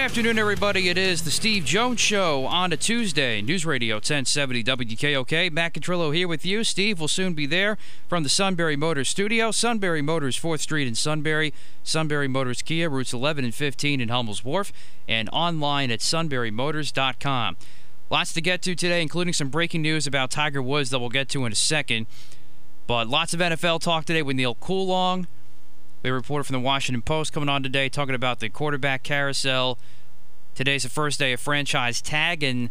Afternoon, everybody. It is the Steve Jones Show on a Tuesday. News Radio 1070 WKOK. Matt Contrillo here with you. Steve will soon be there from the Sunbury Motors studio. Sunbury Motors, 4th Street in Sunbury. Sunbury Motors Kia, routes 11 and 15 in Hummel's Wharf. And online at sunburymotors.com. Lots to get to today, including some breaking news about Tiger Woods that we'll get to in a second. But lots of NFL talk today with Neil Coolong. We have a reporter from the Washington Post coming on today talking about the quarterback carousel. Today's the first day of franchise tag, and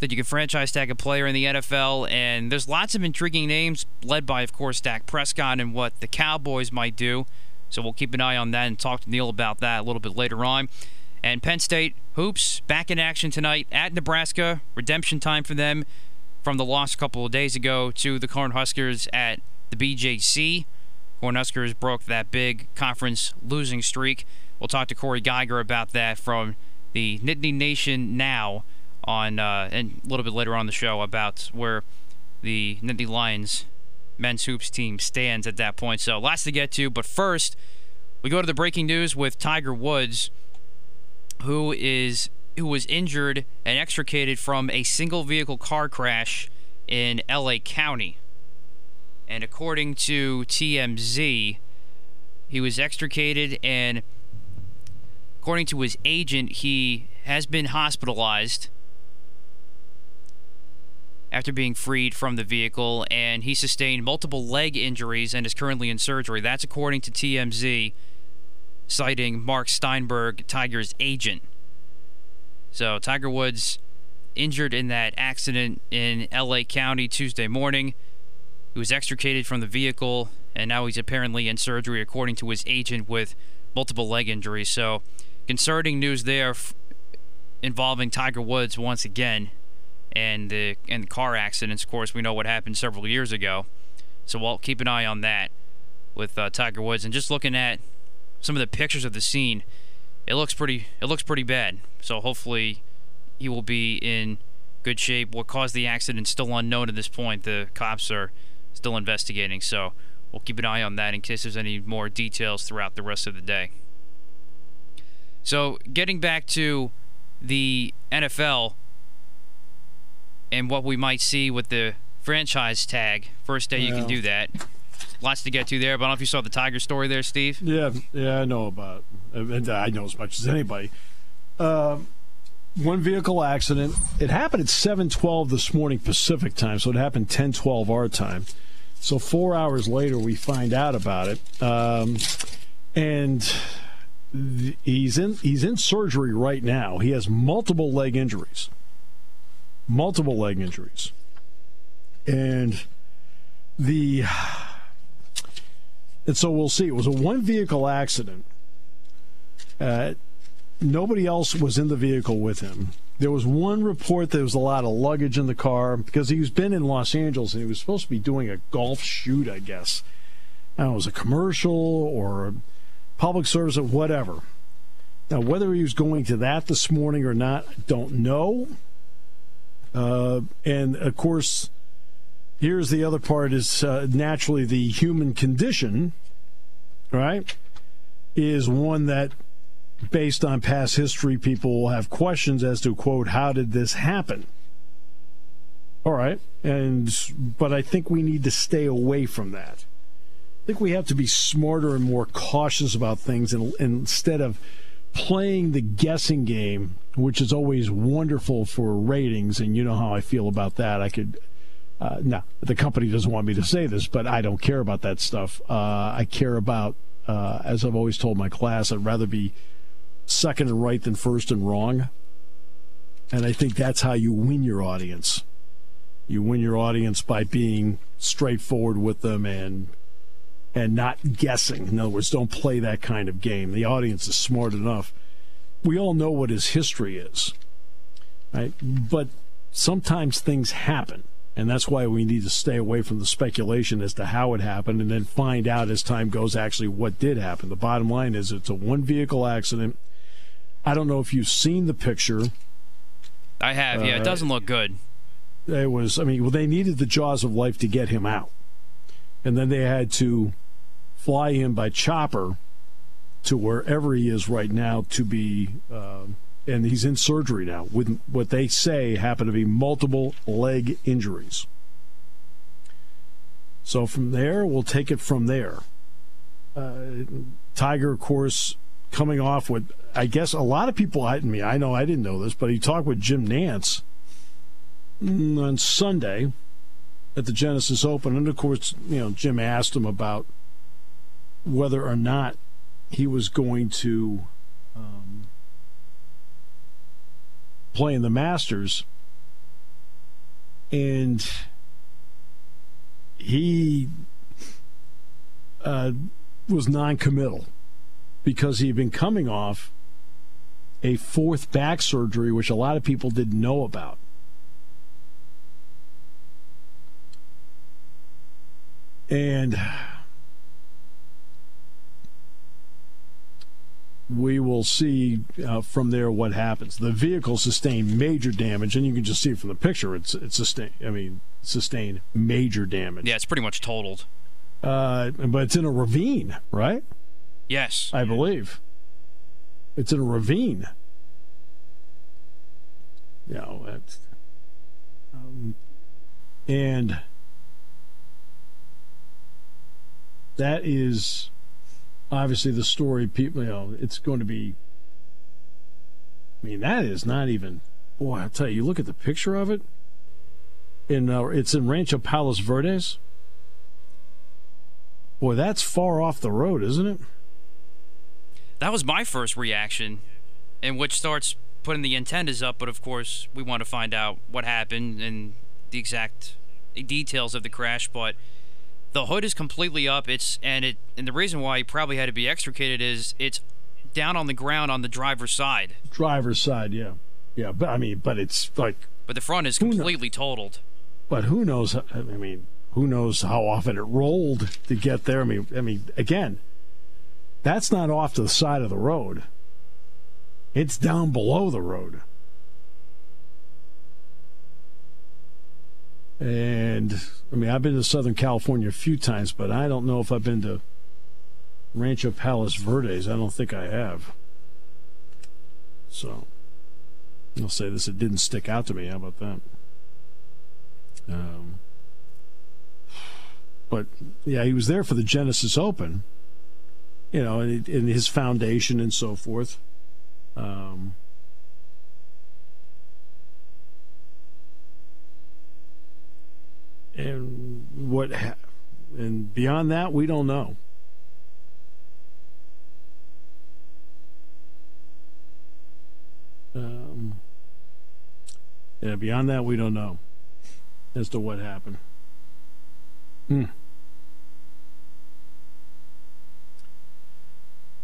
that you can franchise tag a player in the NFL. And there's lots of intriguing names, led by, of course, Dak Prescott and what the Cowboys might do. So we'll keep an eye on that and talk to Neil about that a little bit later on. And Penn State hoops back in action tonight at Nebraska. Redemption time for them from the loss a couple of days ago to the Cornhuskers at the BJC. Cornhuskers broke that big conference losing streak. We'll talk to Corey Geiger about that from the Nittany Nation now on uh, and a little bit later on the show about where the Nittany Lions men's hoops team stands at that point. So lots to get to, but first we go to the breaking news with Tiger Woods, who is who was injured and extricated from a single vehicle car crash in LA County. And according to TMZ, he was extricated, and according to his agent, he has been hospitalized after being freed from the vehicle, and he sustained multiple leg injuries and is currently in surgery. That's according to TMZ, citing Mark Steinberg, Tiger's agent. So, Tiger Woods injured in that accident in LA County Tuesday morning. He was extricated from the vehicle, and now he's apparently in surgery, according to his agent, with multiple leg injuries. So, concerning news there f- involving Tiger Woods once again, and the and the car accidents. Of course, we know what happened several years ago, so we'll keep an eye on that with uh, Tiger Woods. And just looking at some of the pictures of the scene, it looks pretty. It looks pretty bad. So hopefully, he will be in good shape. What caused the accident still unknown at this point. The cops are still investigating, so we'll keep an eye on that in case there's any more details throughout the rest of the day. So, getting back to the NFL and what we might see with the franchise tag, first day you can do that. Lots to get to there, but I don't know if you saw the Tiger story there, Steve. Yeah, yeah, I know about. And I know as much as anybody. Uh, one vehicle accident. It happened at seven twelve this morning Pacific time, so it happened ten twelve our time. So four hours later, we find out about it, um, and th- he's in he's in surgery right now. He has multiple leg injuries, multiple leg injuries, and the and so we'll see. It was a one vehicle accident. Uh, nobody else was in the vehicle with him. There was one report that there was a lot of luggage in the car because he's been in Los Angeles and he was supposed to be doing a golf shoot, I guess. I know, it was a commercial or a public service or whatever. Now, whether he was going to that this morning or not, I don't know. Uh, and of course, here's the other part is uh, naturally the human condition, right? Is one that, based on past history, people will have questions as to, quote, how did this happen? All right. And, but I think we need to stay away from that. I think we have to be smarter and more cautious about things and, and instead of playing the guessing game, which is always wonderful for ratings, and you know how I feel about that. I could, uh, no, the company doesn't want me to say this, but I don't care about that stuff. Uh, I care about, uh, as I've always told my class, I'd rather be second and right than first and wrong. And I think that's how you win your audience. You win your audience by being straightforward with them and and not guessing. In other words, don't play that kind of game. The audience is smart enough. We all know what his history is, right? But sometimes things happen. And that's why we need to stay away from the speculation as to how it happened and then find out as time goes actually what did happen. The bottom line is it's a one vehicle accident. I don't know if you've seen the picture. I have, yeah. Uh, it doesn't look good. It was, I mean, well, they needed the jaws of life to get him out. And then they had to fly him by chopper to wherever he is right now to be, uh, and he's in surgery now with what they say happen to be multiple leg injuries. So from there, we'll take it from there. Uh, Tiger, of course, coming off with, I guess a lot of people, I mean, I know I didn't know this, but he talked with Jim Nantz on Sunday at the Genesis Open. And of course, you know, Jim asked him about whether or not he was going to um, play in the Masters. And he uh, was non committal because he'd been coming off a fourth back surgery, which a lot of people didn't know about. And we will see uh, from there what happens. The vehicle sustained major damage, and you can just see from the picture. It's it's sustained. I mean, sustained major damage. Yeah, it's pretty much totaled. Uh, but it's in a ravine, right? Yes, I believe. It's in a ravine. You know, it's, um, and that is obviously the story people you know it's going to be i mean that is not even boy i'll tell you you look at the picture of it. In uh, it's in rancho palos verdes. Boy that's far off the road isn't it that was my first reaction and which starts putting the antennas up but of course we want to find out what happened and the exact details of the crash but the hood is completely up. It's and it and the reason why he probably had to be extricated is it's down on the ground on the driver's side. Driver's side, yeah, yeah. But I mean, but it's like. But the front is completely totaled. But who knows? I mean, who knows how often it rolled to get there? I mean, I mean, again, that's not off to the side of the road. It's down below the road. And I mean, I've been to Southern California a few times, but I don't know if I've been to Rancho Palos Verdes. I don't think I have. So I'll say this: it didn't stick out to me. How about that? Um, but yeah, he was there for the Genesis Open. You know, in, in his foundation and so forth. Um, and what ha- and beyond that we don't know um, yeah beyond that we don't know as to what happened hmm.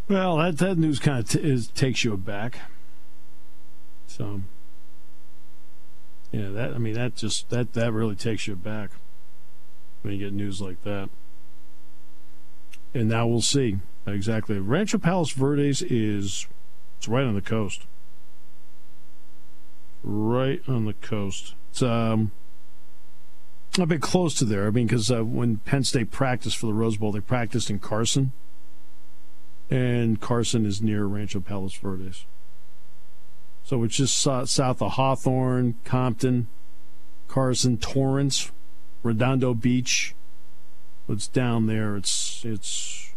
Well that, that news kind of t- is, takes you aback so yeah that i mean that just that that really takes you aback when you get news like that. And now we'll see exactly. Rancho Palos Verdes is it's right on the coast. Right on the coast. It's um a bit close to there. I mean, because uh, when Penn State practiced for the Rose Bowl, they practiced in Carson, and Carson is near Rancho Palos Verdes. So it's just south of Hawthorne, Compton, Carson, Torrance, Redondo Beach, it's down there. It's it's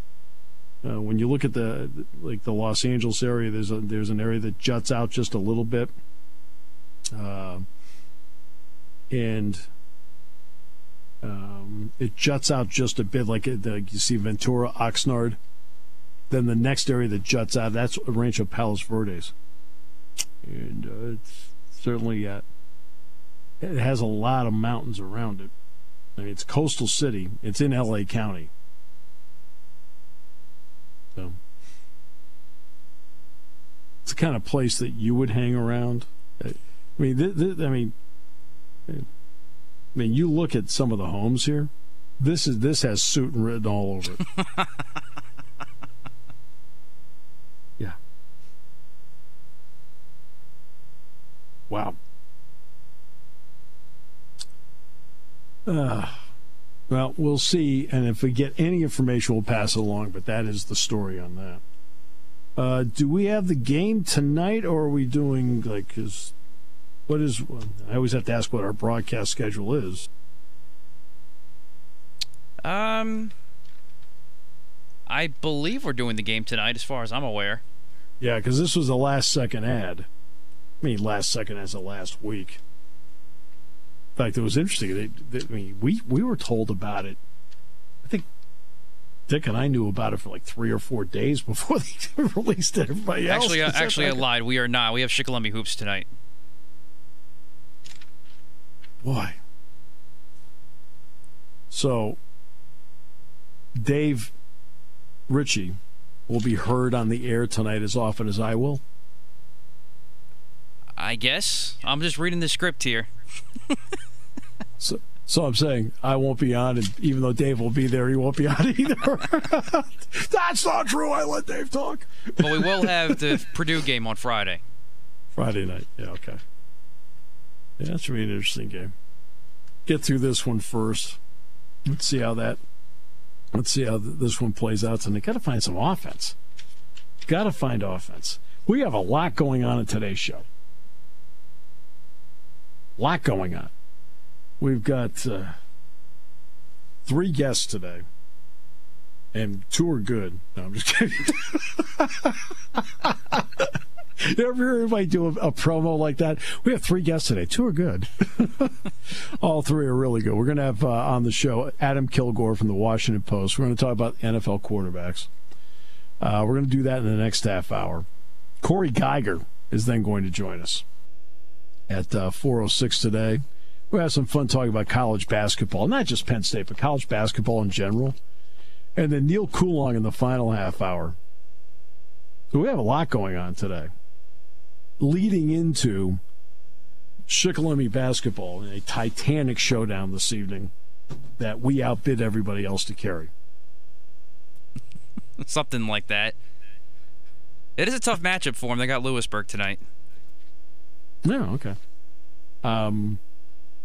uh, when you look at the like the Los Angeles area. There's a there's an area that juts out just a little bit, uh, and um, it juts out just a bit, like the, you see Ventura, Oxnard. Then the next area that juts out, that's Rancho Palos Verdes, and uh, it's certainly uh, it has a lot of mountains around it. I mean, it's coastal city. It's in L.A. County. So it's the kind of place that you would hang around. I mean, th- th- I mean, I mean, you look at some of the homes here. This is this has Suiton written all over it. Wow. Uh, well, we'll see, and if we get any information, we'll pass it along. But that is the story on that. Uh, do we have the game tonight, or are we doing like? Is what is? I always have to ask what our broadcast schedule is. Um, I believe we're doing the game tonight, as far as I'm aware. Yeah, because this was the last second ad. I mean, last second as of last week. In fact, it was interesting. They, they, I mean, we we were told about it. I think Dick and I knew about it for like three or four days before they released it. Everybody else. Actually, uh, actually, I lied. We are not. We have Shikellamy hoops tonight. Boy. So, Dave Ritchie will be heard on the air tonight as often as I will. I guess. I'm just reading the script here. So, so I'm saying I won't be on, and even though Dave will be there, he won't be on either. That's not true. I let Dave talk. But we will have the Purdue game on Friday. Friday night. Yeah, okay. Yeah, that should be an interesting game. Get through this one first. Let's see how that. Let's see how this one plays out. And they got to find some offense. Got to find offense. We have a lot going on in today's show. A lot going on. We've got uh, three guests today, and two are good. No, I'm just kidding. ever hear anybody do a, a, promo like that? We have three guests today. Two are good. All three are really good. We're going to have uh, on the show Adam Kilgore from the Washington Post. We're going to talk about NFL quarterbacks. Uh, we're going to do that in the next half hour. Corey Geiger is then going to join us at uh, 4.06 today. We'll have some fun talking about college basketball, not just Penn State, but college basketball in general. And then Neil Coolong in the final half hour. So we have a lot going on today, leading into Shikellamy basketball in a titanic showdown this evening that we outbid everybody else to carry. Something like that. It is a tough matchup for them. They got Lewisburg tonight. Yeah, okay. Um,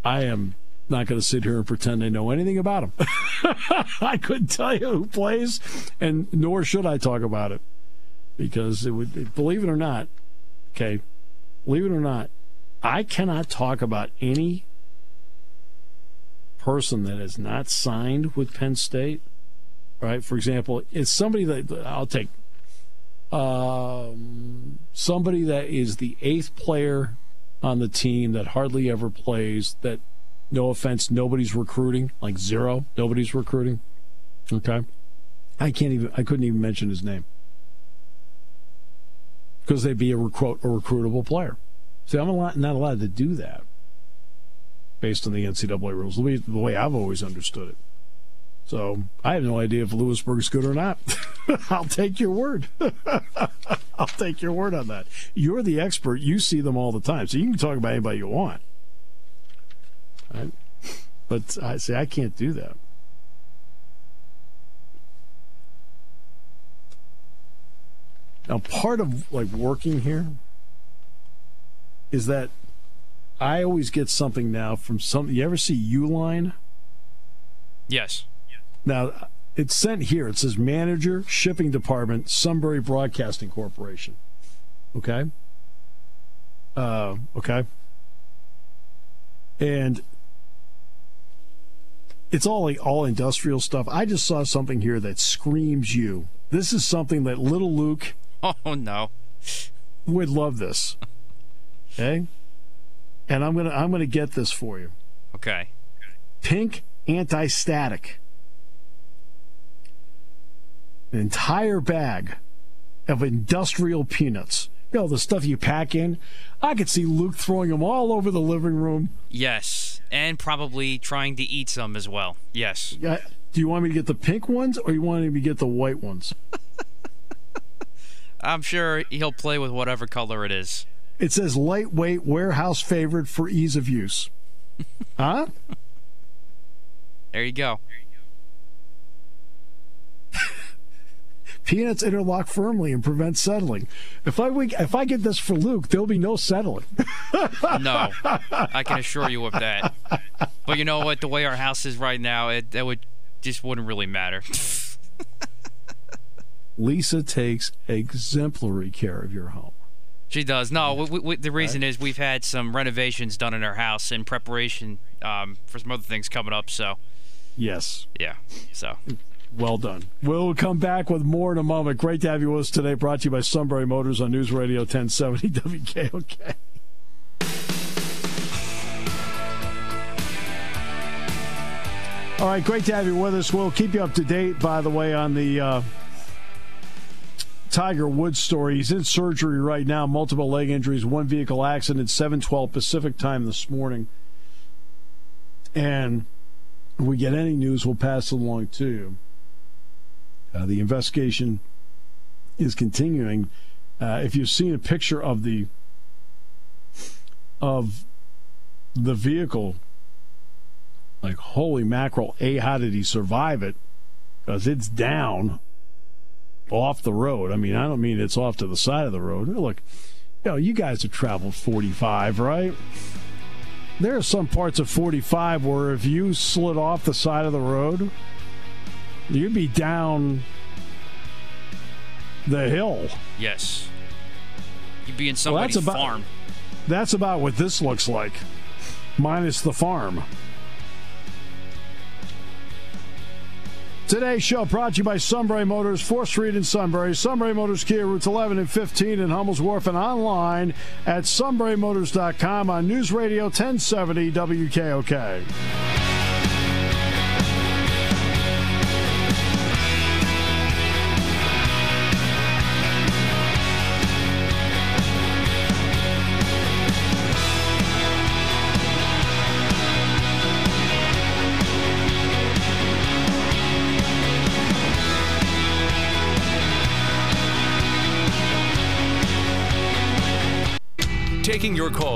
I am not going to sit here and pretend I know anything about them. I couldn't tell you who plays, and nor should I talk about it because it would. Believe it or not, okay, believe it or not, I cannot talk about any person that is not signed with Penn State. Right? For example, it's somebody that I'll take. Um, somebody that is the eighth player on the team that hardly ever plays, that, no offense, nobody's recruiting, like zero, nobody's recruiting. Okay? I can't even, I couldn't even mention his name. Because they'd be a, recruit, a recruitable player. See, I'm lot, not allowed to do that based on the NCAA rules, the way, the way I've always understood it. So I have no idea if Lewisburg's good or not. I'll take your word. I'll take your word on that. You're the expert. You see them all the time, so you can talk about anybody you want. Right? But I say I can't do that. Now, part of like working here is that I always get something now from some. You ever see Uline? Yes. Now, it's sent here. It says manager, shipping department, Sunbury Broadcasting Corporation. Okay. Uh, okay. And it's all like all industrial stuff. I just saw something here that screams you. This is something that little Luke Oh no. would love this. Okay? And I'm gonna I'm gonna get this for you. Okay. Pink anti-static. An entire bag of industrial peanuts. You know, the stuff you pack in. I could see Luke throwing them all over the living room. Yes, and probably trying to eat some as well. Yes. Yeah. Do you want me to get the pink ones or you want me to get the white ones? I'm sure he'll play with whatever color it is. It says lightweight warehouse favorite for ease of use. huh? There you go. Peanuts interlock firmly and prevent settling. If I if I get this for Luke, there'll be no settling. No, I can assure you of that. But you know what? The way our house is right now, it that would just wouldn't really matter. Lisa takes exemplary care of your home. She does. No, we, we, the reason is we've had some renovations done in our house in preparation um, for some other things coming up. So, Yes. yeah. So, Well done. We'll come back with more in a moment. Great to have you with us today. Brought to you by Sunbury Motors on News Radio 1070 WKOK. All right, great to have you with us. We'll keep you up to date, by the way, on the uh, Tiger Woods story. He's in surgery right now, multiple leg injuries, one vehicle accident, 712 Pacific time this morning. And if we get any news, we'll pass it along to you. Uh, the investigation is continuing. Uh, if you've seen a picture of the of the vehicle, like holy mackerel! A, how did he survive it? Because it's down off the road. I mean, I don't mean it's off to the side of the road. Look, you know, you guys have traveled 45, right? There are some parts of 45 where if you slid off the side of the road, you'd be down the hill. yes. You'd be in Well, somebody's that's about- farm. That's about what this looks like, minus the farm. Today's show brought to you by Sunbury Motors, 4th Street in Sunbury, Sunbury Motors Kia, routes 11 and 15 in Hummel's Wharf, and online at sunburymotors.com on News Radio 1070 WKOK.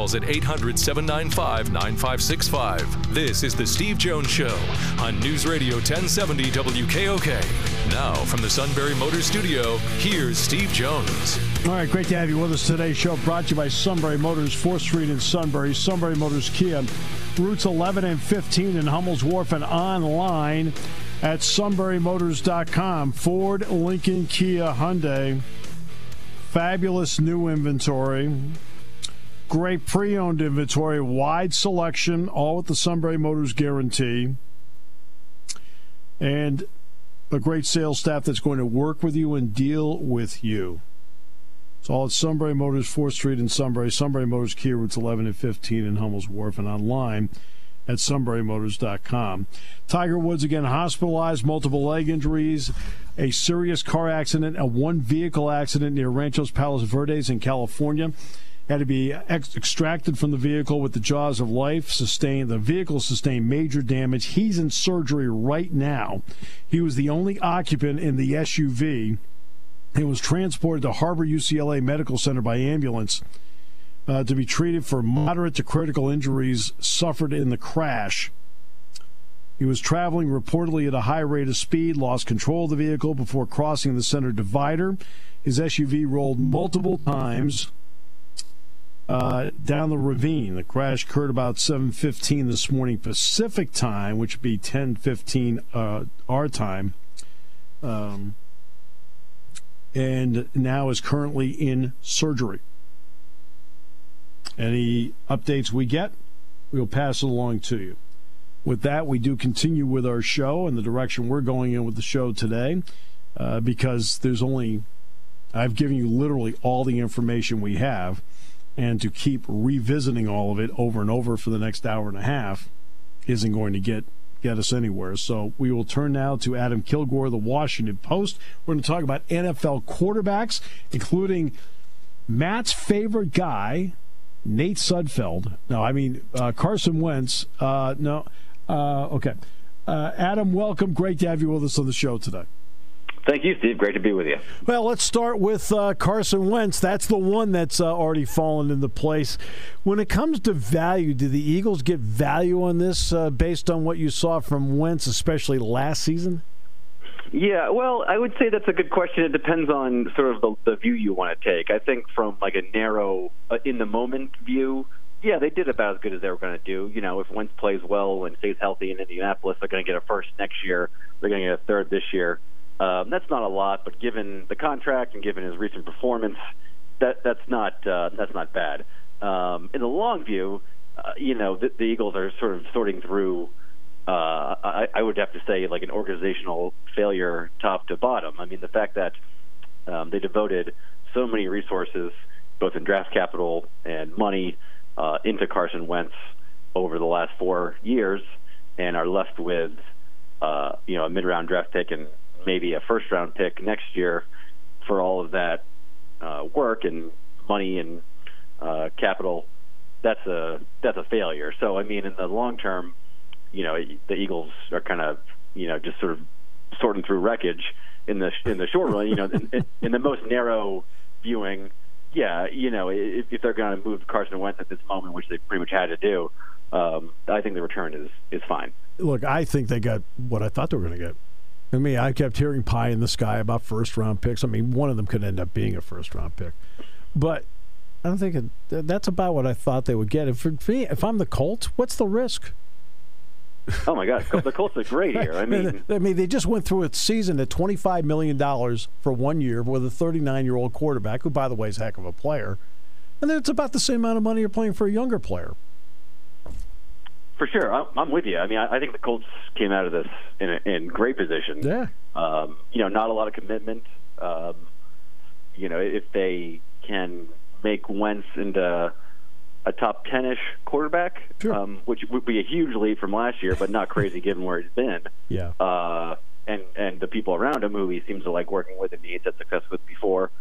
Calls at 800 795 9565. This is The Steve Jones Show on News Radio 1070 WKOK. Now, from the Sunbury Motors Studio, here's Steve Jones. All right, great to have you with us. Today's show brought to you by Sunbury Motors, 4th Street in Sunbury, Sunbury Motors Kia, routes 11 and 15 in Hummel's Wharf, and online at sunburymotors.com. Ford, Lincoln, Kia, Hyundai. Fabulous new inventory. Great pre owned inventory, wide selection, all with the Sunbury Motors guarantee. And a great sales staff that's going to work with you and deal with you. It's all at Sunbury Motors, 4th Street in Sunbury, Sunbury Motors Kia routes 11 and 15 in Hummel's Wharf, and online at sunburymotors.com. Tiger Woods again hospitalized, multiple leg injuries, a serious car accident, a one vehicle accident near Ranchos Palos Verdes in California. Had to be ex- extracted from the vehicle with the jaws of life. Sustained the vehicle sustained major damage. He's in surgery right now. He was the only occupant in the SUV. He was transported to Harbor UCLA Medical Center by ambulance uh, to be treated for moderate to critical injuries suffered in the crash. He was traveling reportedly at a high rate of speed, lost control of the vehicle before crossing the center divider. His SUV rolled multiple times uh, down the ravine. The crash occurred about 7:15 this morning Pacific time, which would be 10:15 uh, our time. Um, and now is currently in surgery. Any updates we get, we'll pass it along to you. with that, we do continue with our show and the direction we're going in with the show today uh, because there's only, I've given you literally all the information we have. And to keep revisiting all of it over and over for the next hour and a half isn't going to get get us anywhere. So we will turn now to Adam Kilgore, the Washington Post. We're going to talk about NFL quarterbacks, including Matt's favorite guy, Nate Sudfeld. No, I mean uh, Carson Wentz. Uh, no, uh, okay. Uh, Adam, welcome. Great to have you with us on the show today. Thank you, Steve. Great to be with you. Well, let's start with uh, Carson Wentz. That's the one that's uh, already fallen into place. When it comes to value, do the Eagles get value on this uh, based on what you saw from Wentz, especially last season? Yeah, well, I would say that's a good question. It depends on sort of the, the view you want to take. I think from like a narrow, uh, in the moment view, yeah, they did about as good as they were going to do. You know, if Wentz plays well and stays healthy in Indianapolis, they're going to get a first next year. They're going to get a third this year. Um, that's not a lot, but given the contract and given his recent performance, that that's not uh, that's not bad. Um, in the long view, uh, you know, the, the Eagles are sort of sorting through. Uh, I, I would have to say, like an organizational failure, top to bottom. I mean, the fact that um, they devoted so many resources, both in draft capital and money, uh, into Carson Wentz over the last four years, and are left with, uh, you know, a mid-round draft pick and maybe a first round pick next year for all of that uh, work and money and uh, capital, that's a that's a failure. So I mean, in the long term, you know, the Eagles are kind of you know just sort of sorting through wreckage. In the in the short run, you know, in, in the most narrow viewing, yeah, you know, if, if they're going to move Carson Wentz at this moment, which they pretty much had to do, um, I think the return is is fine. Look, I think they got what I thought they were going to get. I mean, I kept hearing pie in the sky about first round picks. I mean, one of them could end up being a first round pick, but I don't think it, that's about what I thought they would get. If for me, if I'm the Colts, what's the risk? Oh my God, the Colts are great here. I mean, I mean, they just went through a season at twenty five million dollars for one year with a thirty nine year old quarterback, who, by the way, is a heck of a player, and then it's about the same amount of money you're playing for a younger player. For sure, I'm with you. I mean, I think the Colts came out of this in a, in great position. Yeah. Um, you know, not a lot of commitment. Um, you know, if they can make Wentz into a top ten-ish quarterback, sure. um, which would be a huge lead from last year, but not crazy given where he's been. Yeah. Uh, and and the people around him who he seems to like working with and he's had success with before.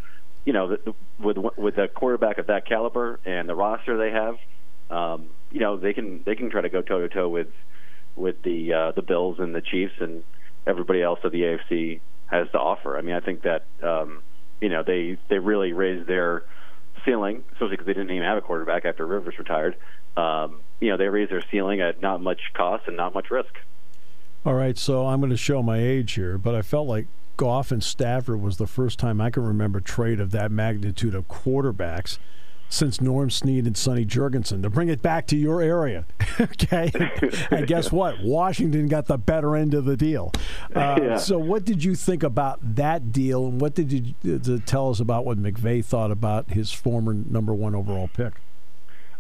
You know, the, the, with with a quarterback of that caliber and the roster they have, um, you know they can they can try to go toe to toe with with the uh, the Bills and the Chiefs and everybody else that the AFC has to offer. I mean, I think that um, you know they they really raised their ceiling, especially because they didn't even have a quarterback after Rivers retired. Um, you know, they raised their ceiling at not much cost and not much risk. All right, so I'm going to show my age here, but I felt like Goff and Stafford was the first time I can remember trade of that magnitude of quarterbacks since Norm Snead and Sonny Jurgensen to bring it back to your area. okay. and guess what? Washington got the better end of the deal. Uh, yeah. So, what did you think about that deal, and what did you uh, tell us about what McVay thought about his former number one overall pick?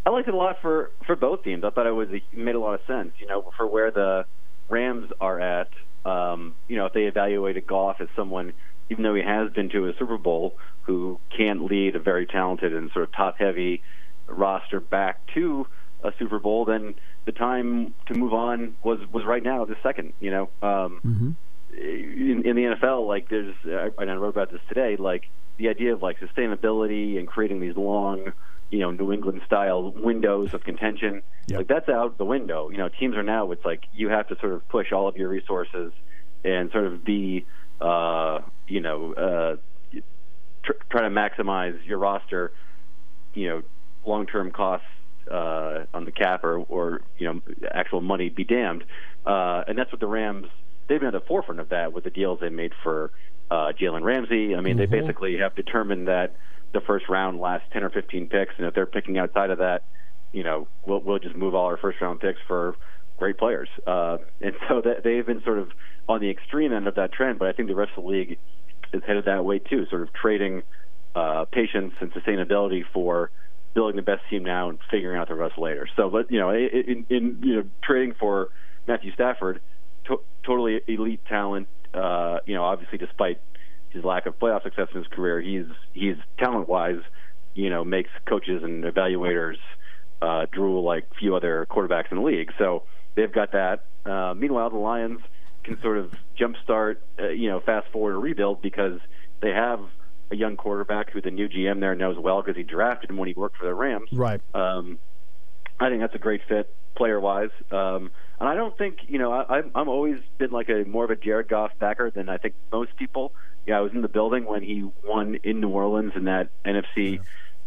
I liked it a lot for for both teams. I thought it was it made a lot of sense. You know, for where the Rams are at. Um, you know, if they evaluated Goff as someone even though he has been to a Super Bowl, who can't lead a very talented and sort of top heavy roster back to a Super Bowl, then the time to move on was was right now, the second. You know, um, mm-hmm. in, in the NFL, like there's, and I wrote about this today, like the idea of like sustainability and creating these long, you know, New England style windows of contention, yep. like that's out the window. You know, teams are now it's like you have to sort of push all of your resources and sort of be uh, you know, uh, tr- try to maximize your roster, you know, long-term costs uh, on the cap or, or you know, actual money be damned. Uh, and that's what the Rams they've been at the forefront of that with the deals they made for uh, Jalen Ramsey. I mean, mm-hmm. they basically have determined that the first round lasts 10 or 15 picks, and if they're picking outside of that, you know, we'll we'll just move all our first round picks for great players. Uh, and so that they've been sort of on the extreme end of that trend, but I think the rest of the league is headed that way too, sort of trading uh, patience and sustainability for building the best team now and figuring out the rest later. So, but you know, in, in you know, trading for Matthew Stafford, to- totally elite talent. Uh, you know, obviously, despite his lack of playoff success in his career, he's he's talent wise, you know, makes coaches and evaluators uh, drool like few other quarterbacks in the league. So they've got that. Uh, meanwhile, the Lions can sort of jumpstart, uh, you know, fast forward a rebuild because they have a young quarterback who the new GM there knows well because he drafted him when he worked for the Rams. Right. Um, I think that's a great fit player wise. Um, and I don't think you know I, I'm always been like a more of a Jared Goff backer than I think most people. Yeah, I was in the building when he won in New Orleans in that NFC. Yeah.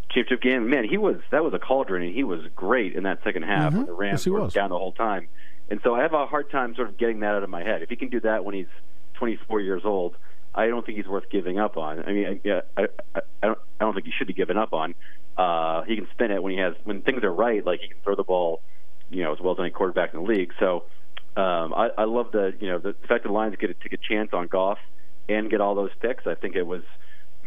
Championship game, man, he was that was a cauldron, and he was great in that second half. Mm-hmm. When the Rams yes, were down the whole time, and so I have a hard time sort of getting that out of my head. If he can do that when he's 24 years old, I don't think he's worth giving up on. I mean, I, I, I, I don't, I don't think he should be given up on. Uh, he can spin it when he has when things are right. Like he can throw the ball, you know, as well as any quarterback in the league. So um, I, I love the you know the fact that the Lions get to take a chance on Goff and get all those picks. I think it was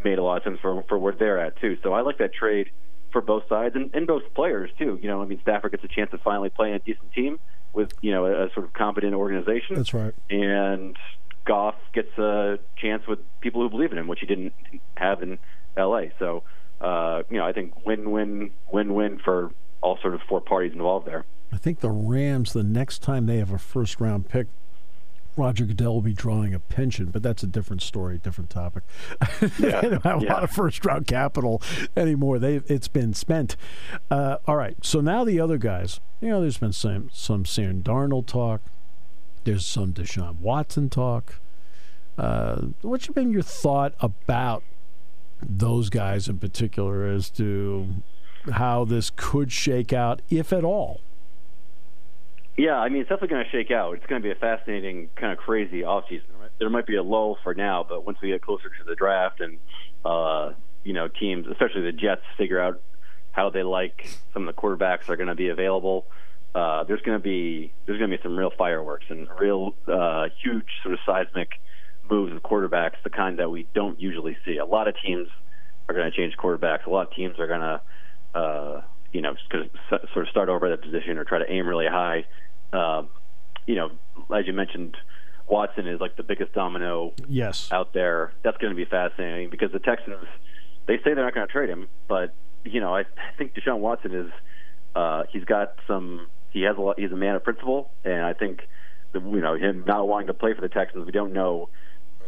made a lot of sense for for where they're at too. So I like that trade for both sides and, and both players too. You know, I mean, Stafford gets a chance to finally play in a decent team with you know a, a sort of competent organization. That's right. And Goff gets a chance with people who believe in him, which he didn't have in L.A. So, uh, you know, I think win-win, win-win for all sort of four parties involved there. I think the Rams, the next time they have a first-round pick, Roger Goodell will be drawing a pension, but that's a different story, different topic. Yeah, they don't have yeah. a lot of first-round capital anymore. They it's been spent. Uh, all right, so now the other guys. You know, there's been some some Sam Darnold talk. There's some Deshaun Watson talk. Uh, what's been your thought about those guys in particular as to how this could shake out, if at all? Yeah, I mean, it's definitely going to shake out. It's going to be a fascinating, kind of crazy offseason. There might be a lull for now, but once we get closer to the draft and, uh, you know, teams, especially the Jets, figure out how they like some of the quarterbacks are going to be available. Uh, there's going to be there's going to be some real fireworks and real uh, huge sort of seismic moves of quarterbacks, the kind that we don't usually see. A lot of teams are going to change quarterbacks. A lot of teams are going to, uh, you know, sort of start over at that position or try to aim really high. Um, you know, as you mentioned, Watson is like the biggest domino yes. out there. That's going to be fascinating because the Texans, they say they're not going to trade him, but you know, I, I think Deshaun Watson is. Uh, he's got some. He has a lot. He's a man of principle, and I think, the, you know, him not wanting to play for the Texans. We don't know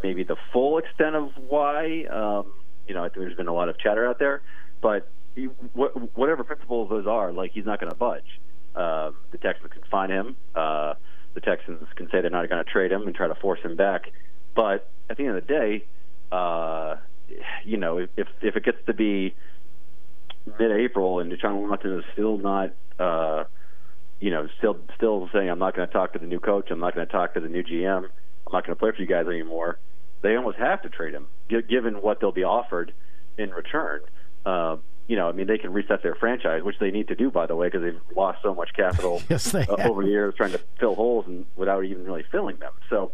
maybe the full extent of why. Um, you know, I think there's been a lot of chatter out there, but he, wh- whatever principles those are, like he's not going to budge. Uh, the Texans can find him. Uh, the Texans can say they're not going to trade him and try to force him back. But at the end of the day, uh, you know, if if it gets to be mid-April and Deshaun Watson is still not, uh, you know, still still saying I'm not going to talk to the new coach, I'm not going to talk to the new GM, I'm not going to play for you guys anymore. They almost have to trade him, given what they'll be offered in return. Uh, you know, I mean, they can reset their franchise, which they need to do, by the way, because they've lost so much capital yes, uh, over the years trying to fill holes and without even really filling them. So.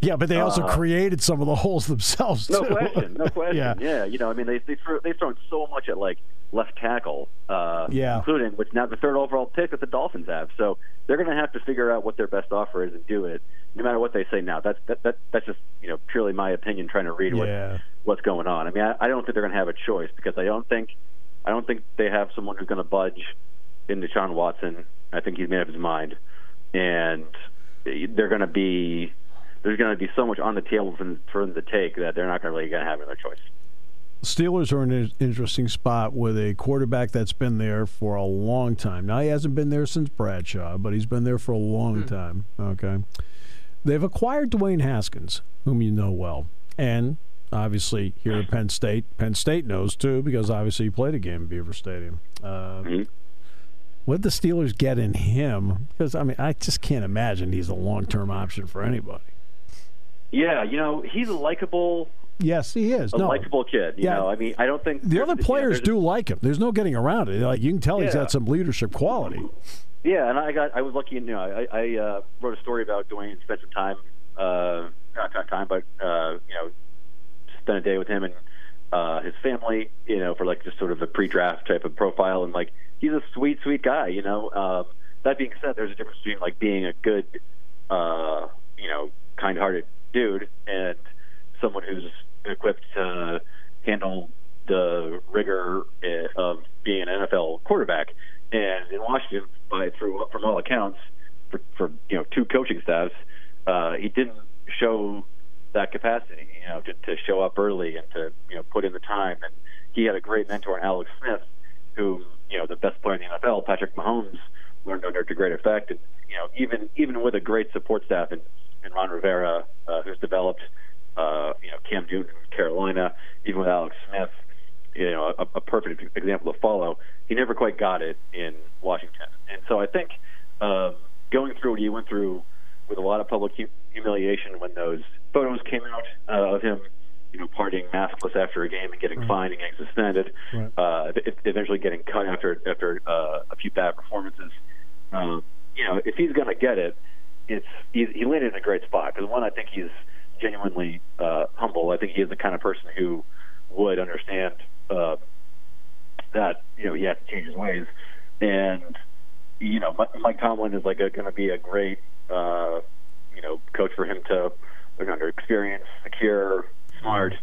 Yeah, but they also uh, created some of the holes themselves. No question, no question. yeah. yeah, you know, I mean, they they threw, they've thrown so much at like left tackle, uh, yeah. including which now the third overall pick that the Dolphins have. So they're going to have to figure out what their best offer is and do it, no matter what they say now. That's that, that that's just you know purely my opinion, trying to read yeah. what what's going on. I mean, I, I don't think they're going to have a choice because I don't think I don't think they have someone who's going to budge in Deshaun Watson. I think he's made up his mind, and they're going to be there's going to be so much on the table for, for them to take that they're not going to really going to have another choice. Steelers are in an interesting spot with a quarterback that's been there for a long time. Now he hasn't been there since Bradshaw, but he's been there for a long hmm. time. Okay, they've acquired Dwayne Haskins, whom you know well, and obviously here at Penn State, Penn State knows too because obviously he played a game at Beaver Stadium. Uh, mm-hmm. What did the Steelers get in him? Because I mean, I just can't imagine he's a long-term option for anybody. Yeah, you know, he's a likable. Yes, he is. A no. likable kid. You yeah. know, I mean, I don't think the other players you know, do like him. There's no getting around it. Like you can tell yeah. he's got some leadership quality. Yeah, and I got I was lucky. You know, I, I uh, wrote a story about Dwayne, spent some time, uh, not time, but uh, you know, spent a day with him and uh, his family. You know, for like just sort of a pre-draft type of profile, and like he's a sweet, sweet guy. You know, um, that being said, there's a difference between like being a good uh, you know, kind-hearted dude and someone who's equipped to handle the rigor eh, of being an NFL quarterback. And in Washington, by through from all accounts, for, for you know two coaching staffs, uh, he didn't show that capacity. You know, to, to show up early and to you know put in the time. And he had a great mentor in Alex Smith, who you know the best player in the NFL, Patrick Mahomes, learned under to great effect. And you know, even even with a great support staff and and Ron Rivera, uh, who's developed, uh, you know, Cam Newton in Carolina, even with Alex Smith, you know, a, a perfect example to follow. He never quite got it in Washington, and so I think um, going through what he went through with a lot of public humiliation when those photos came out uh, of him, you know, partying maskless after a game and getting right. fined and getting suspended, right. uh, eventually getting cut after after uh, a few bad performances. Um, you know, if he's going to get it, it's he, he landed in a great spot because one, I think he's genuinely uh, humble. I think he is the kind of person who would understand uh, that you know he has to change his ways, and you know Mike Tomlin is like going to be a great uh, you know coach for him to look under experience, secure, smart.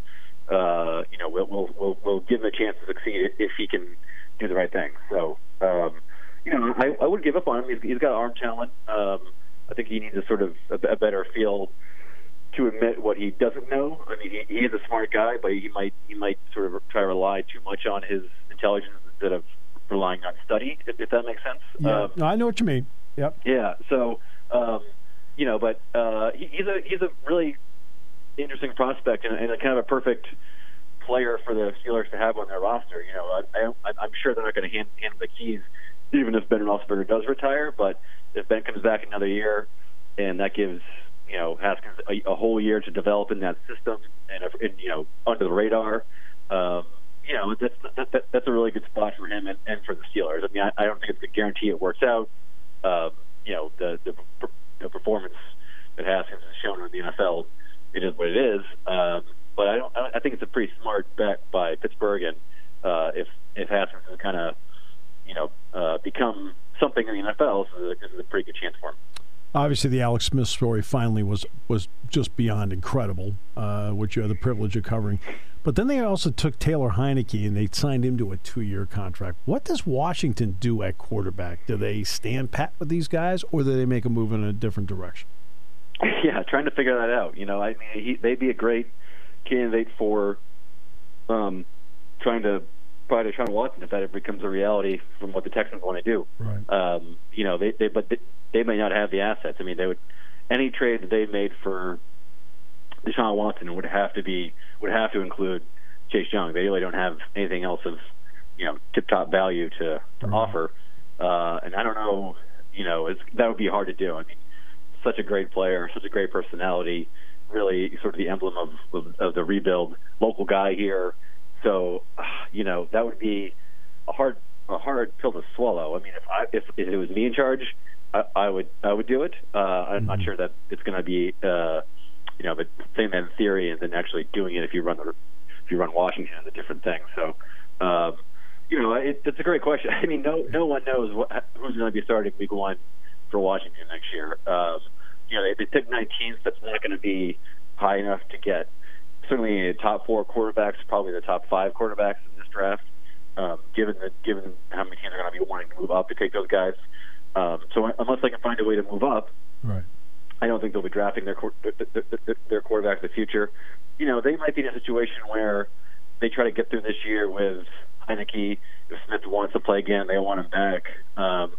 Uh, you know, we'll, we'll we'll we'll give him a chance to succeed if he can do the right thing. So, um, you know, I, I would give up on him. He's, he's got arm talent. Um, I think he needs a sort of a, a better feel to admit what he doesn't know. I mean, he, he is a smart guy, but he might he might sort of try to rely too much on his intelligence instead of relying on study. If, if that makes sense. Yeah, um, I know what you mean. Yep. Yeah. So, um, you know, but uh, he, he's a he's a really interesting prospect and, and a kind of a perfect player for the Steelers to have on their roster. You know, I, I, I'm sure they're not going to hand hand the keys, even if Ben Roethlisberger does retire. But if Ben comes back another year, and that gives you know Haskins a, a whole year to develop in that system and, and you know under the radar. Um, you know that's that, that, that's a really good spot for him and, and for the Steelers. I mean, I, I don't think it's a guarantee it works out. Um, you know, the, the the performance that Haskins has shown in the NFL, it is what it is. Um, but I don't. I think it's a pretty smart bet by Pittsburgh, and uh, if if Haskins has kind of you know uh, become something in the NFL, so this is a pretty good chance for him obviously the Alex Smith story finally was was just beyond incredible, uh, which you had the privilege of covering. But then they also took Taylor Heinicke and they signed him to a two-year contract. What does Washington do at quarterback? Do they stand pat with these guys, or do they make a move in a different direction? Yeah, trying to figure that out. You know, I mean, he, they'd be a great candidate for um, trying to buy Deshaun Watson if that ever becomes a reality from what the Texans want to do. Right. Um, you know, they, they but they, they may not have the assets. I mean, they would any trade that they made for Deshaun Watson would have to be would have to include Chase Young. They really don't have anything else of you know tip top value to, to right. offer. Uh, and I don't know, you know, it's, that would be hard to do. I mean, such a great player, such a great personality, really sort of the emblem of, of, of the rebuild. Local guy here so, you know, that would be a hard a hard pill to swallow. I mean, if I if, if it was me in charge, I, I would I would do it. Uh, I'm mm-hmm. not sure that it's going to be uh, you know, but saying that in theory and then actually doing it if you run the if you run Washington is a different thing. So, um, you know, it, it's a great question. I mean, no no one knows what, who's going to be starting week one for Washington next year. Um, you know, they, they picked 19th. That's not going to be high enough to get certainly top four quarterbacks, probably the top five quarterbacks in this draft. Um, given that, given how many teams are going to be wanting to move up to take those guys, um, so unless they can find a way to move up, right. I don't think they'll be drafting their their, their, their quarterback in the future. You know, they might be in a situation where they try to get through this year with Heinicke. If Smith wants to play again, they want him back. Um,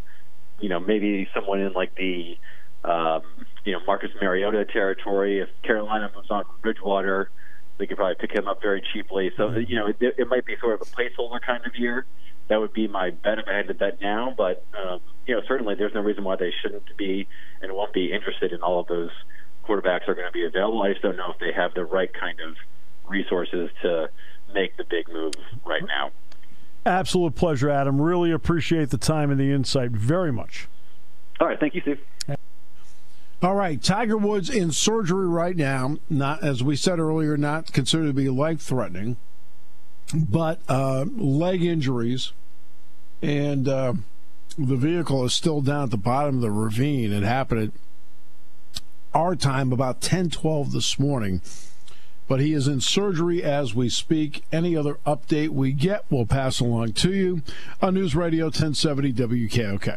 you know, maybe someone in like the um, you know Marcus Mariota territory. If Carolina moves on from Bridgewater, they could probably pick him up very cheaply. So you know, it, it might be sort of a placeholder kind of year. That would be my bet if I had to bet now. But um, you know, certainly there's no reason why they shouldn't be and won't be interested in all of those quarterbacks are going to be available. I just don't know if they have the right kind of resources to make the big move right now. Absolute pleasure, Adam. Really appreciate the time and the insight very much. All right. Thank you, Steve. All right, Tiger Woods in surgery right now. Not as we said earlier, not considered to be life threatening, but uh, leg injuries, and uh, the vehicle is still down at the bottom of the ravine. It happened at our time, about 10 12 this morning. But he is in surgery as we speak. Any other update we get, we'll pass along to you on News Radio 1070 WKOK.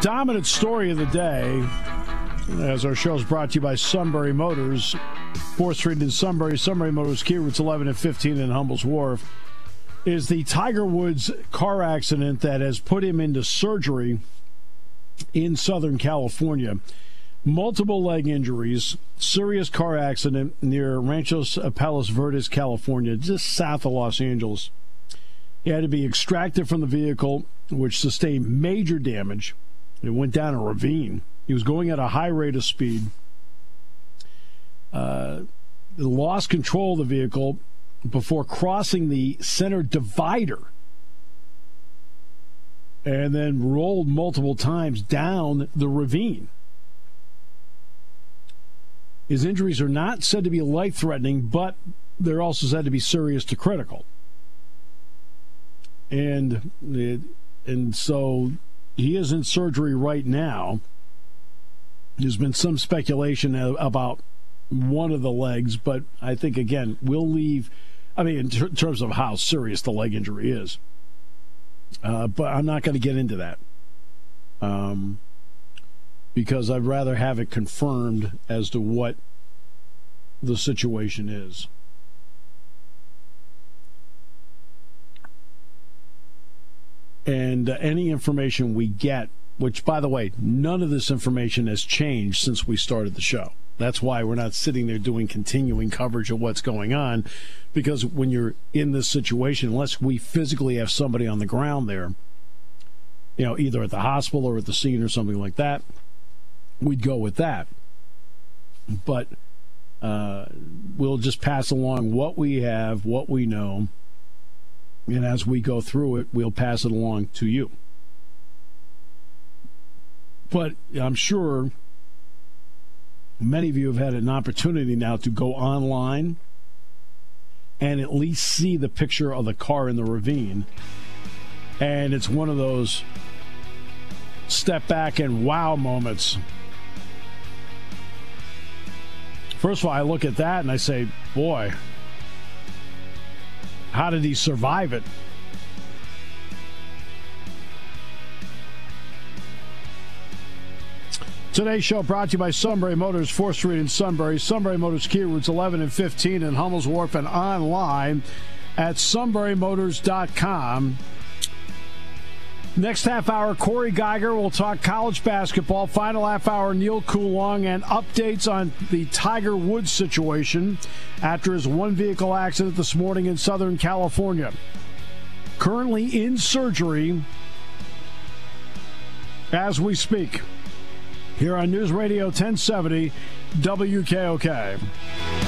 Dominant story of the day, as our show is brought to you by Sunbury Motors, 4th Street in Sunbury, Sunbury Motors, Kia Routes 11 and 15 in Hummels Wharf, is the Tiger Woods car accident that has put him into surgery in Southern California. Multiple leg injuries, serious car accident near Rancho Palos Verdes, California, just south of Los Angeles. He had to be extracted from the vehicle, which sustained major damage. It went down a ravine. He was going at a high rate of speed. Uh, lost control of the vehicle before crossing the center divider and then rolled multiple times down the ravine. His injuries are not said to be life threatening, but they're also said to be serious to critical. And it, and so he is in surgery right now. There's been some speculation about one of the legs, but I think again we'll leave. I mean, in ter- terms of how serious the leg injury is, uh, but I'm not going to get into that um, because I'd rather have it confirmed as to what the situation is. and uh, any information we get, which, by the way, none of this information has changed since we started the show. That's why we're not sitting there doing continuing coverage of what's going on, because when you're in this situation, unless we physically have somebody on the ground there, you know, either at the hospital or at the scene or something like that, we'd go with that. But uh, we'll just pass along what we have, what we know, and as we go through it, we'll pass it along to you. But I'm sure many of you have had an opportunity now to go online and at least see the picture of the car in the ravine. And it's one of those step back and wow moments. First of all, I look at that and I say, boy, how did he survive it? Today's show brought to you by Sunbury Motors, 4th Street in Sunbury, Sunbury Motors Kia Routes 11 and 15 in Hummel's Wharf, and online at sunburymotors.com. Next half hour, Corey Geiger will talk college basketball. Final half hour, Neil Coulong and updates on the Tiger Woods situation after his one vehicle accident this morning in Southern California. Currently in surgery as we speak. Here on News Radio 1070 WKOK.